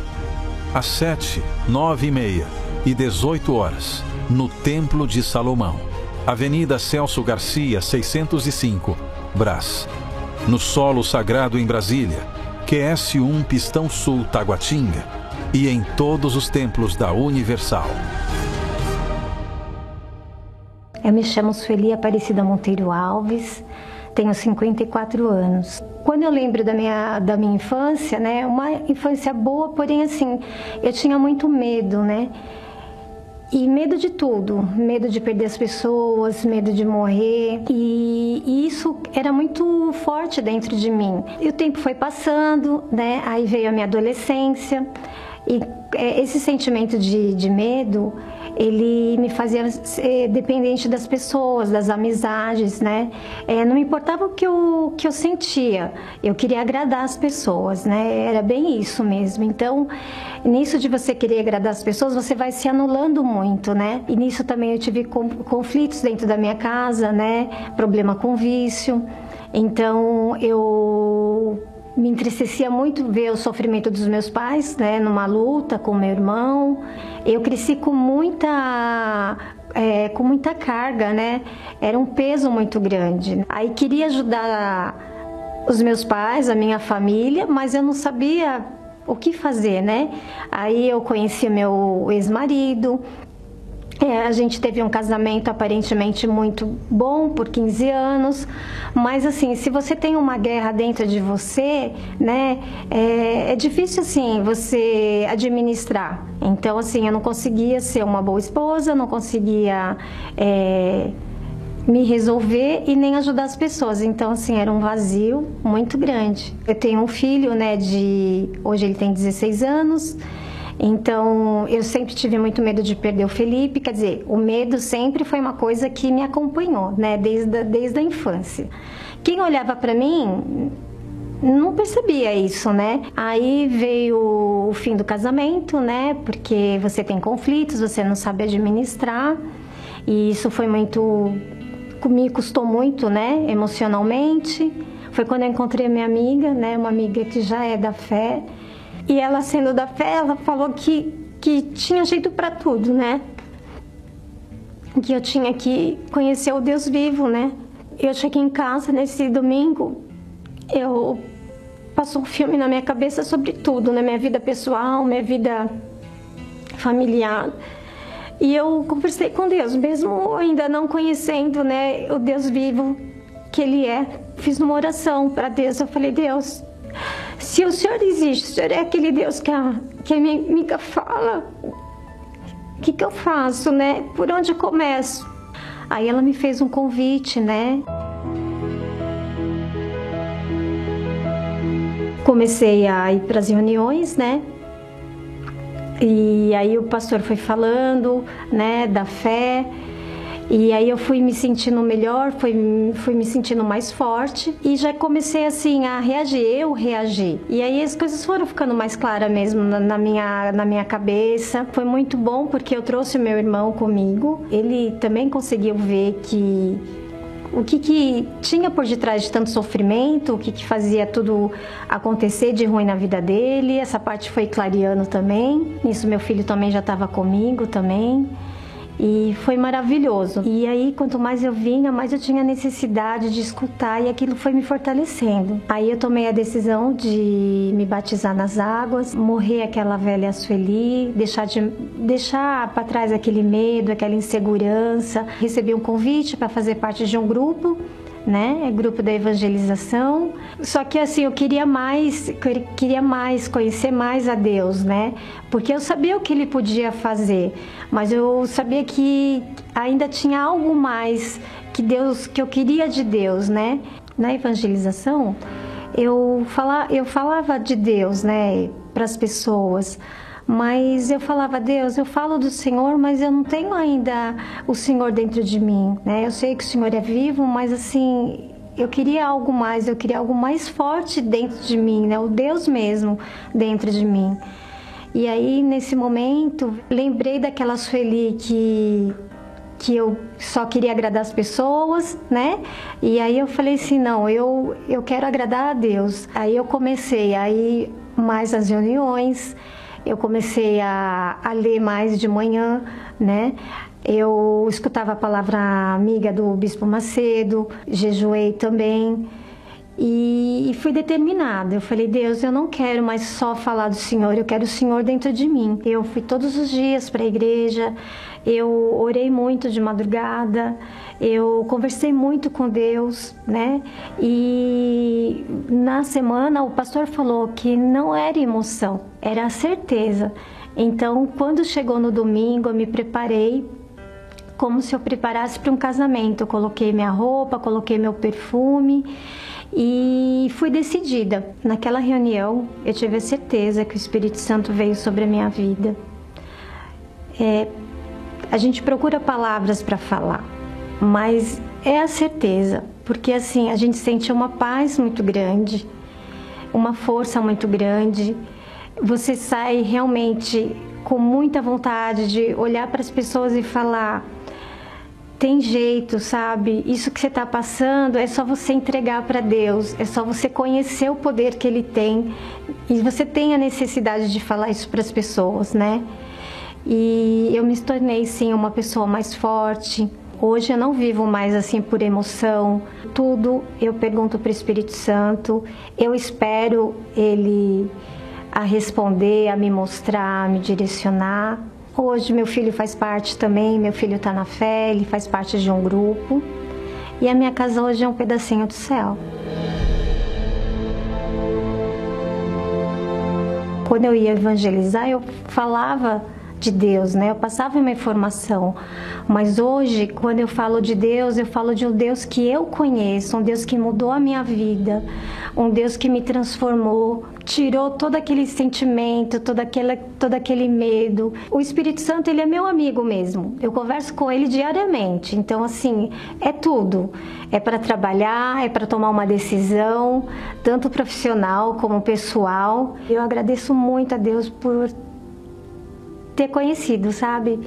[SPEAKER 6] Às 7, 9 e meia e 18 horas no Templo de Salomão, Avenida Celso Garcia, 605, Brás. No Solo Sagrado em Brasília, QS1 Pistão Sul Taguatinga e em todos os templos da Universal.
[SPEAKER 13] Eu me chamo Sueli Aparecida Monteiro Alves, tenho 54 anos. Quando eu lembro da minha, da minha infância, né, uma infância boa, porém assim, eu tinha muito medo, né? E medo de tudo, medo de perder as pessoas, medo de morrer. E, e, isso era muito forte dentro de mim. E o tempo foi passando, né? Aí veio a minha adolescência. E é, esse sentimento de, de medo ele me fazia ser dependente das pessoas, das amizades, né? É, não me importava o que eu, que eu sentia, eu queria agradar as pessoas, né? Era bem isso mesmo. Então, nisso de você querer agradar as pessoas, você vai se anulando muito, né? E nisso também eu tive conflitos dentro da minha casa, né? Problema com vício. Então, eu me entristecia muito ver o sofrimento dos meus pais, né, numa luta com meu irmão. Eu cresci com muita é, com muita carga, né? Era um peso muito grande. Aí queria ajudar os meus pais, a minha família, mas eu não sabia o que fazer, né? Aí eu conheci meu ex-marido, É, a gente teve um casamento aparentemente muito bom por 15 anos, mas assim, se você tem uma guerra dentro de você, né, é, é difícil assim você administrar. Então, assim, eu não conseguia ser uma boa esposa, não conseguia é, me resolver e nem ajudar as pessoas. Então, assim, era um vazio muito grande. Eu tenho um filho, né, de. Hoje ele tem 16 anos. Então, eu sempre tive muito medo de perder o Felipe, quer dizer, o medo sempre foi uma coisa que me acompanhou, né, desde a, desde a infância. Quem olhava para mim não percebia isso, né? Aí veio o fim do casamento, né? Porque você tem conflitos, você não sabe administrar. E isso foi muito me custou muito, né, emocionalmente. Foi quando eu encontrei a minha amiga, né, uma amiga que já é da fé, e ela sendo da fé, ela falou que que tinha jeito para tudo, né? Que eu tinha que conhecer o Deus vivo, né? Eu cheguei em casa nesse domingo, eu passou um filme na minha cabeça sobre tudo, né? minha vida pessoal, minha vida familiar. E eu conversei com Deus, mesmo ainda não conhecendo, né, o Deus vivo que Ele é. Fiz uma oração para Deus. Eu falei, Deus, se o Senhor existe, o Senhor é aquele Deus que a, que a minha amiga fala, o que, que eu faço, né? Por onde eu começo? Aí ela me fez um convite, né? Comecei a ir para as reuniões, né? E aí o pastor foi falando, né, da fé. E aí eu fui me sentindo melhor, fui, fui me sentindo mais forte e já comecei assim a reagir, eu reagi. E aí as coisas foram ficando mais claras mesmo na, na, minha, na minha cabeça. Foi muito bom porque eu trouxe meu irmão comigo. Ele também conseguiu ver que o que, que tinha por detrás de tanto sofrimento, o que, que fazia tudo acontecer de ruim na vida dele. Essa parte foi clareando também. Isso meu filho também já estava comigo também. E foi maravilhoso. E aí, quanto mais eu vinha, mais eu tinha necessidade de escutar e aquilo foi me fortalecendo. Aí eu tomei a decisão de me batizar nas águas, morrer aquela velha Sueli, deixar de deixar para trás aquele medo, aquela insegurança. Recebi um convite para fazer parte de um grupo né? Grupo da evangelização. Só que assim, eu queria mais, queria mais conhecer mais a Deus, né? Porque eu sabia o que ele podia fazer, mas eu sabia que ainda tinha algo mais que Deus, que eu queria de Deus, né? Na evangelização, eu falava, eu falava de Deus, né, para as pessoas. Mas eu falava, Deus, eu falo do Senhor, mas eu não tenho ainda o Senhor dentro de mim, né? Eu sei que o Senhor é vivo, mas assim, eu queria algo mais, eu queria algo mais forte dentro de mim, né? O Deus mesmo dentro de mim. E aí, nesse momento, lembrei daquela Sueli que que eu só queria agradar as pessoas, né? E aí eu falei assim, não, eu eu quero agradar a Deus. Aí eu comecei aí mais as reuniões, eu comecei a, a ler mais de manhã, né? Eu escutava a palavra amiga do Bispo Macedo, jejuei também. E, fui determinada. Eu falei, Deus, eu não quero mais só falar do Senhor, eu quero o Senhor dentro de mim. Eu fui todos os dias para a igreja, eu orei muito de madrugada, eu conversei muito com Deus, né? E na semana o pastor falou que não era emoção, era certeza. Então, quando chegou no domingo, eu me preparei como se eu preparasse para um casamento. Eu coloquei minha roupa, coloquei meu perfume e fui decidida. Naquela reunião, eu tive a certeza que o Espírito Santo veio sobre a minha vida. É, a gente procura palavras para falar, mas é a certeza, porque assim a gente sente uma paz muito grande, uma força muito grande. Você sai realmente com muita vontade de olhar para as pessoas e falar: tem jeito, sabe? Isso que você está passando é só você entregar para Deus, é só você conhecer o poder que Ele tem e você tem a necessidade de falar isso para as pessoas, né? E eu me tornei sim uma pessoa mais forte. Hoje eu não vivo mais assim por emoção. Tudo eu pergunto para o Espírito Santo. Eu espero ele a responder, a me mostrar, a me direcionar. Hoje meu filho faz parte também, meu filho está na fé, ele faz parte de um grupo. E a minha casa hoje é um pedacinho do céu. Quando eu ia evangelizar, eu falava de Deus, né? Eu passava uma informação. Mas hoje, quando eu falo de Deus, eu falo de um Deus que eu conheço, um Deus que mudou a minha vida, um Deus que me transformou, tirou todo aquele sentimento, todo aquele, todo aquele medo. O Espírito Santo, ele é meu amigo mesmo. Eu converso com ele diariamente. Então, assim, é tudo. É para trabalhar, é para tomar uma decisão, tanto profissional como pessoal. Eu agradeço muito a Deus por ter conhecido, sabe?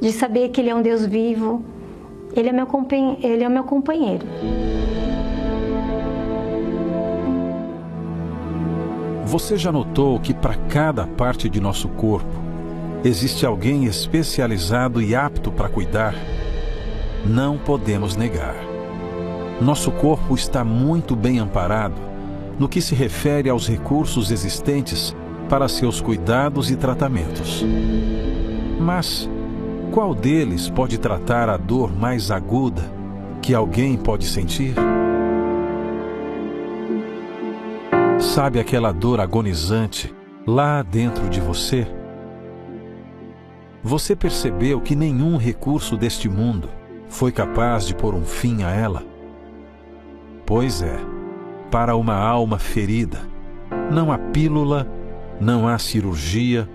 [SPEAKER 13] De saber que Ele é um Deus vivo. Ele é meu, ele é meu companheiro.
[SPEAKER 6] Você já notou que para cada parte de nosso corpo existe alguém especializado e apto para cuidar? Não podemos negar. Nosso corpo está muito bem amparado no que se refere aos recursos existentes para seus cuidados e tratamentos. Mas qual deles pode tratar a dor mais aguda que alguém pode sentir? Sabe aquela dor agonizante lá dentro de você? Você percebeu que nenhum recurso deste mundo foi capaz de pôr um fim a ela? Pois é, para uma alma ferida, não há pílula não há cirurgia,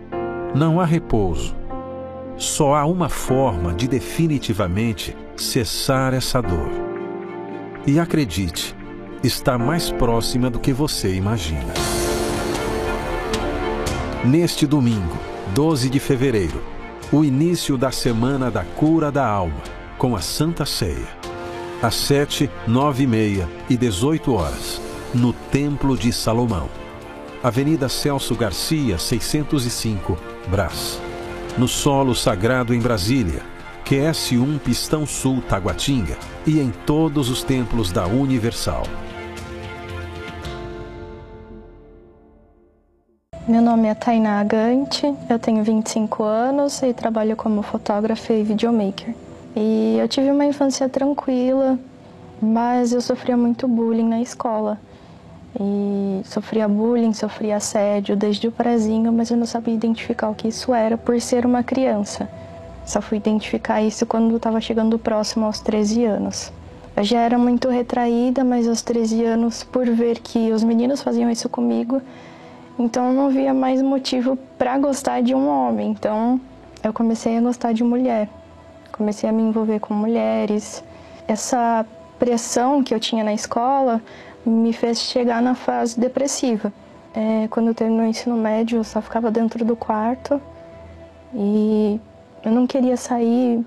[SPEAKER 6] não há repouso. Só há uma forma de definitivamente cessar essa dor. E acredite, está mais próxima do que você imagina. Neste domingo, 12 de fevereiro, o início da Semana da Cura da Alma, com a Santa Ceia. Às 7, 9 e meia e 18 horas, no Templo de Salomão. Avenida Celso Garcia, 605, Brás. No Solo Sagrado em Brasília, QS1 Pistão Sul Taguatinga e em todos os templos da Universal.
[SPEAKER 14] Meu nome é Tainá Agante, eu tenho 25 anos e trabalho como fotógrafa e videomaker. E eu tive uma infância tranquila, mas eu sofria muito bullying na escola. E sofria bullying, sofria assédio desde o prezinho, mas eu não sabia identificar o que isso era por ser uma criança. Só fui identificar isso quando estava chegando próximo aos 13 anos. Eu já era muito retraída, mas aos 13 anos, por ver que os meninos faziam isso comigo, então eu não via mais motivo para gostar de um homem. Então eu comecei a gostar de mulher. Comecei a me envolver com mulheres. Essa pressão que eu tinha na escola me fez chegar na fase depressiva. É, quando eu terminei o ensino médio, eu só ficava dentro do quarto e eu não queria sair,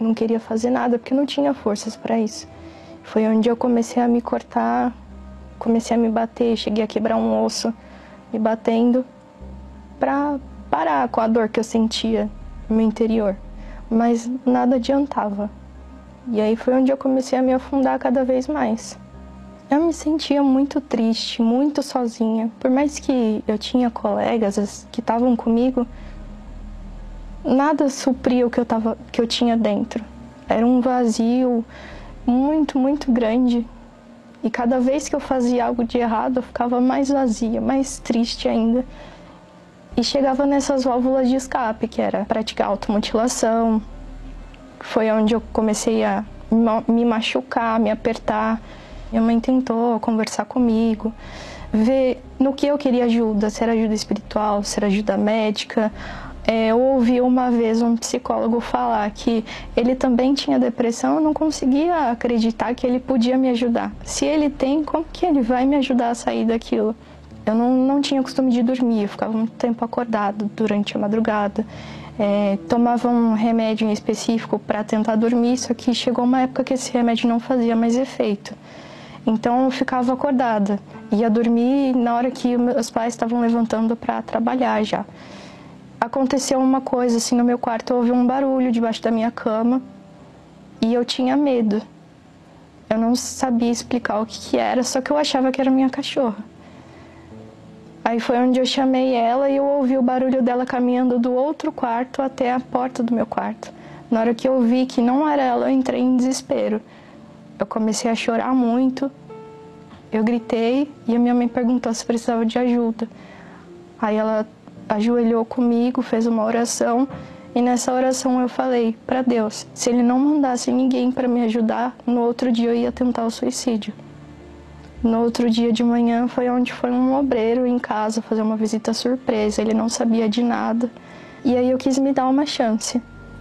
[SPEAKER 14] não queria fazer nada porque não tinha forças para isso. Foi onde eu comecei a me cortar, comecei a me bater, cheguei a quebrar um osso me batendo para parar com a dor que eu sentia no meu interior, mas nada adiantava. E aí foi onde eu comecei a me afundar cada vez mais. Eu me sentia muito triste, muito sozinha. Por mais que eu tinha colegas que estavam comigo, nada supria o que eu, tava, que eu tinha dentro. Era um vazio muito, muito grande. E cada vez que eu fazia algo de errado, eu ficava mais vazia, mais triste ainda. E chegava nessas válvulas de escape, que era praticar automutilação. Foi onde eu comecei a me machucar, me apertar. Minha mãe tentou conversar comigo, ver no que eu queria ajuda, se era ajuda espiritual, se era ajuda médica. É, eu ouvi uma vez um psicólogo falar que ele também tinha depressão, eu não conseguia acreditar que ele podia me ajudar. Se ele tem, como que ele vai me ajudar a sair daquilo? Eu não, não tinha costume de dormir, eu ficava muito tempo acordado durante a madrugada. É, tomava um remédio em específico para tentar dormir, só que chegou uma época que esse remédio não fazia mais efeito. Então eu ficava acordada, ia dormir na hora que meus pais estavam levantando para trabalhar já. Aconteceu uma coisa assim no meu quarto, houve um barulho debaixo da minha cama e eu tinha medo. Eu não sabia explicar o que, que era, só que eu achava que era minha cachorra. Aí foi onde eu chamei ela e eu ouvi o barulho dela caminhando do outro quarto até a porta do meu quarto. Na hora que eu vi que não era ela, eu entrei em desespero. Eu comecei a chorar muito. Eu gritei e a minha mãe perguntou se precisava de ajuda. Aí ela ajoelhou comigo, fez uma oração e nessa oração eu falei para Deus, se ele não mandasse ninguém para me ajudar, no outro dia eu ia tentar o suicídio. No outro dia de manhã foi onde foi um obreiro em casa fazer uma visita surpresa. Ele não sabia de nada. E aí eu quis me dar uma chance.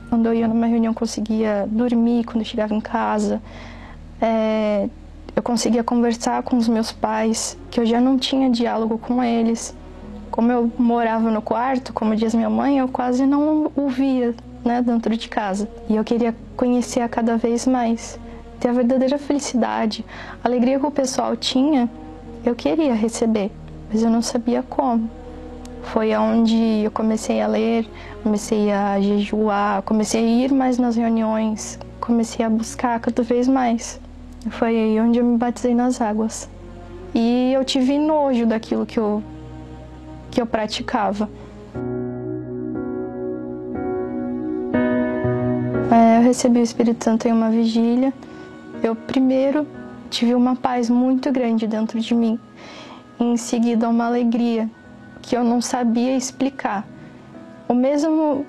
[SPEAKER 14] Quando eu ia numa reunião, eu conseguia dormir quando eu chegava em casa. É, eu conseguia conversar com os meus pais, que eu já não tinha diálogo com eles. Como eu morava no quarto, como diz minha mãe, eu quase não ouvia né, dentro de casa. E eu queria conhecer a cada vez mais ter a verdadeira felicidade, a alegria que o pessoal tinha, eu queria receber, mas eu não sabia como. Foi onde eu comecei a ler, comecei a jejuar, comecei a ir mais nas reuniões, comecei a buscar cada vez mais. Foi aí onde eu me batizei nas águas. E eu tive nojo daquilo que eu, que eu praticava. É, eu recebi o Espírito Santo em uma vigília eu primeiro tive uma paz muito grande dentro de mim, em seguida uma alegria que eu não sabia explicar. O mesmo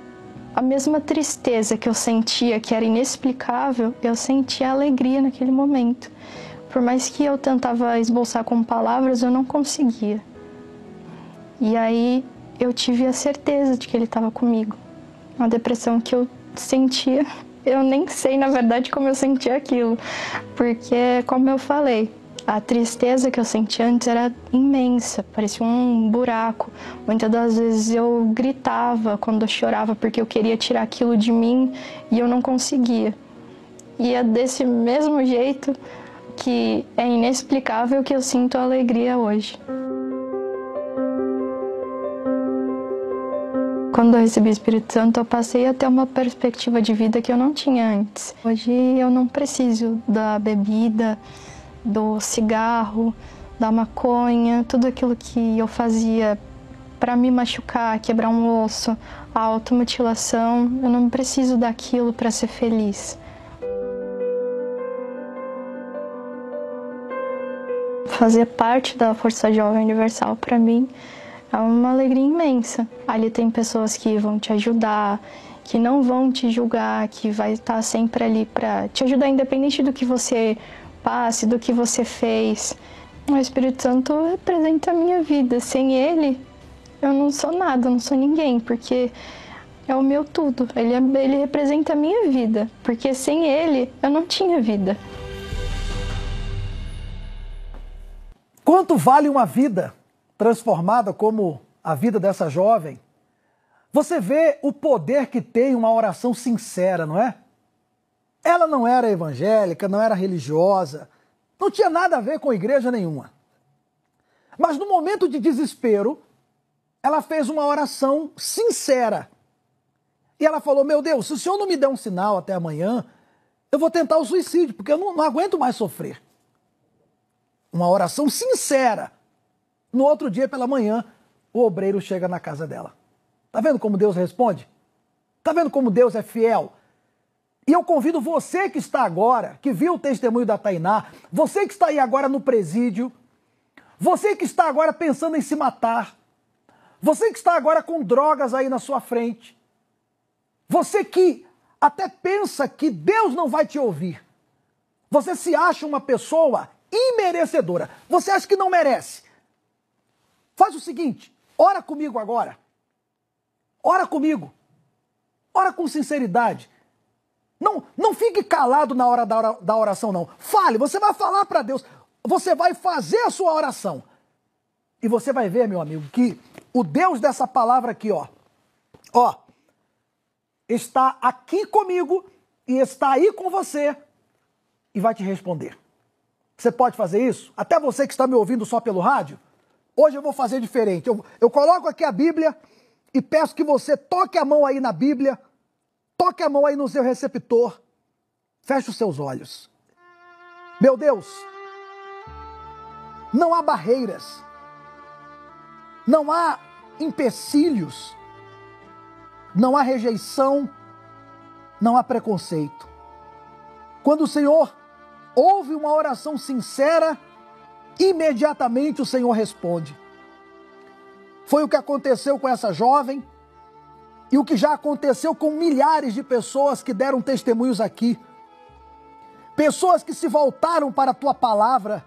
[SPEAKER 14] a mesma tristeza que eu sentia, que era inexplicável, eu sentia alegria naquele momento. Por mais que eu tentava esboçar com palavras, eu não conseguia. E aí eu tive a certeza de que ele estava comigo. Uma depressão que eu sentia eu nem sei, na verdade, como eu senti aquilo. Porque, como eu falei, a tristeza que eu senti antes era imensa, parecia um buraco. Muitas das vezes eu gritava quando eu chorava porque eu queria tirar aquilo de mim e eu não conseguia. E é desse mesmo jeito que é inexplicável que eu sinto alegria hoje. Quando eu recebi o Espírito Santo, eu passei a ter uma perspectiva de vida que eu não tinha antes. Hoje eu não preciso da bebida, do cigarro, da maconha, tudo aquilo que eu fazia para me machucar, quebrar um osso, a automutilação, eu não preciso daquilo para ser feliz. Fazer parte da Força Jovem Universal para mim é uma alegria imensa. Ali tem pessoas que vão te ajudar, que não vão te julgar, que vai estar sempre ali para te ajudar, independente do que você do que você fez. O Espírito Santo representa a minha vida. Sem ele, eu não sou nada, não sou ninguém, porque é o meu tudo. Ele, é, ele representa a minha vida, porque sem ele eu não tinha vida.
[SPEAKER 15] Quanto vale uma vida? transformada como a vida dessa jovem, você vê o poder que tem uma oração sincera, não é? Ela não era evangélica, não era religiosa, não tinha nada a ver com igreja nenhuma. Mas no momento de desespero, ela fez uma oração sincera. E ela falou: Meu Deus, se o senhor não me der um sinal até amanhã, eu vou tentar o suicídio, porque eu não, não aguento mais sofrer. Uma oração sincera. No outro dia, pela manhã, o obreiro chega na casa dela. Tá vendo como Deus responde? Tá vendo como Deus é fiel? E eu convido você que está agora, que viu o testemunho da Tainá, você que está aí agora no presídio, você que está agora pensando em se matar, você que está agora com drogas aí na sua frente, você que até pensa que Deus não vai te ouvir, você se acha uma pessoa imerecedora, você acha que não merece, Faz o seguinte, ora comigo agora. Ora comigo. Ora com sinceridade. Não, não fique calado na hora da oração, não. Fale, você vai falar para Deus. Você vai fazer a sua oração. E você vai ver, meu amigo, que o Deus dessa palavra aqui, ó, ó, está aqui comigo e está aí com você e vai te responder. Você pode fazer isso? Até você que está me ouvindo só pelo rádio? Hoje eu vou fazer diferente. Eu, eu coloco aqui a Bíblia e peço que você toque a mão aí na Bíblia, toque a mão aí no seu receptor, feche os seus olhos. Meu Deus, não há barreiras, não há empecilhos, não há rejeição, não há preconceito. Quando o Senhor ouve uma oração sincera, imediatamente o Senhor responde. Foi o que aconteceu com essa jovem e o que já aconteceu com milhares de pessoas que deram testemunhos aqui. Pessoas que se voltaram para a tua palavra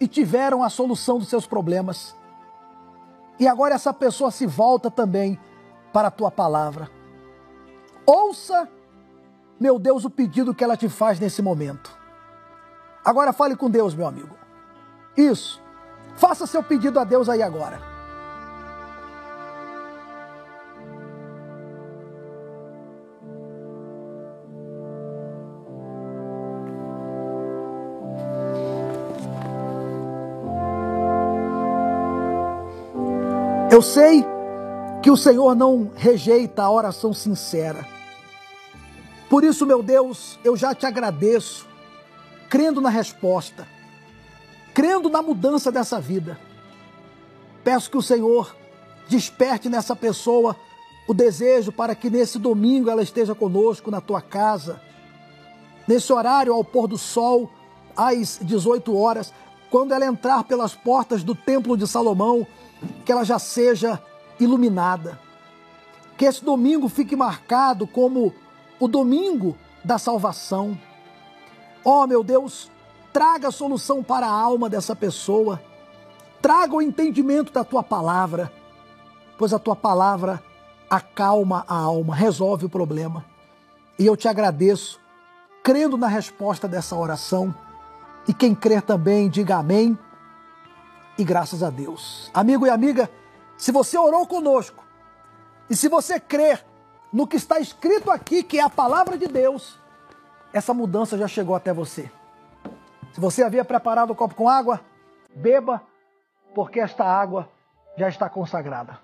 [SPEAKER 15] e tiveram a solução dos seus problemas. E agora essa pessoa se volta também para a tua palavra. Ouça, meu Deus, o pedido que ela te faz nesse momento. Agora fale com Deus, meu amigo. Isso. Faça seu pedido a Deus aí agora. Eu sei que o Senhor não rejeita a oração sincera. Por isso, meu Deus, eu já te agradeço, crendo na resposta, crendo na mudança dessa vida. Peço que o Senhor desperte nessa pessoa o desejo para que nesse domingo ela esteja conosco na tua casa, nesse horário ao pôr do sol, às 18 horas, quando ela entrar pelas portas do Templo de Salomão que ela já seja iluminada. Que esse domingo fique marcado como o domingo da salvação. Ó oh, meu Deus, traga solução para a alma dessa pessoa. Traga o entendimento da tua palavra, pois a tua palavra acalma a alma, resolve o problema. E eu te agradeço, crendo na resposta dessa oração. E quem crer também, diga amém e graças a Deus. Amigo e amiga, se você orou conosco e se você crer no que está escrito aqui, que é a palavra de Deus, essa mudança já chegou até você. Se você havia preparado o um copo com água, beba, porque esta água já está consagrada.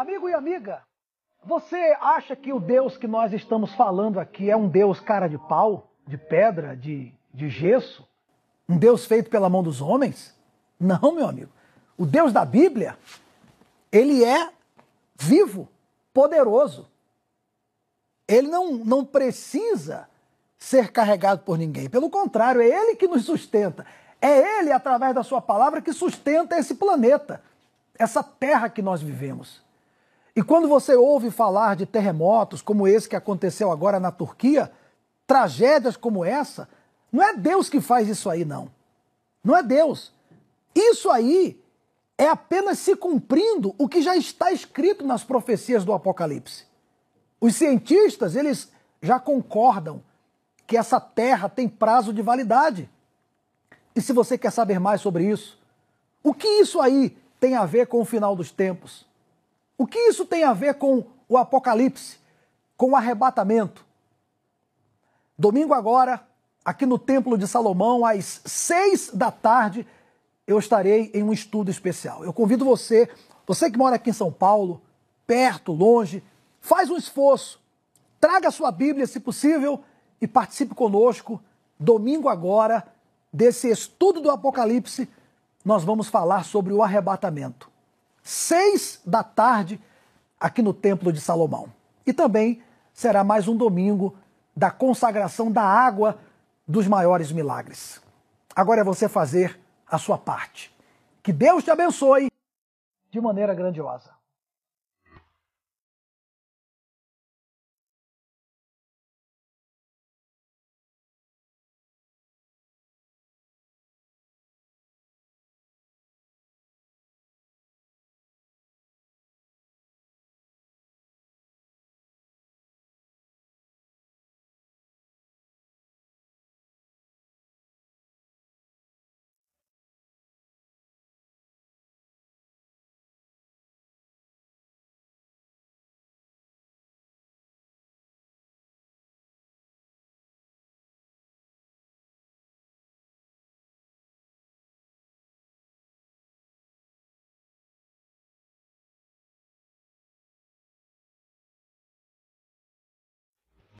[SPEAKER 15] Amigo e amiga, você acha que o Deus que nós estamos falando aqui é um Deus cara de pau, de pedra, de, de gesso? Um Deus feito pela mão dos homens? Não, meu amigo. O Deus da Bíblia, ele é vivo, poderoso. Ele não, não precisa ser carregado por ninguém. Pelo contrário, é ele que nos sustenta. É ele, através da sua palavra, que sustenta esse planeta, essa terra que nós vivemos. E quando você ouve falar de terremotos como esse que aconteceu agora na Turquia, tragédias como essa, não é Deus que faz isso aí, não. Não é Deus. Isso aí é apenas se cumprindo o que já está escrito nas profecias do Apocalipse. Os cientistas, eles já concordam que essa terra tem prazo de validade. E se você quer saber mais sobre isso, o que isso aí tem a ver com o final dos tempos? O que isso tem a ver com o Apocalipse, com o arrebatamento? Domingo agora, aqui no Templo de Salomão, às seis da tarde, eu estarei em um estudo especial. Eu convido você, você que mora aqui em São Paulo, perto, longe, faz um esforço, traga a sua Bíblia, se possível, e participe conosco. Domingo agora, desse estudo do Apocalipse, nós vamos falar sobre o arrebatamento. Seis da tarde, aqui no Templo de Salomão. E também será mais um domingo da consagração da água dos maiores milagres. Agora é você fazer a sua parte. Que Deus te abençoe de maneira grandiosa.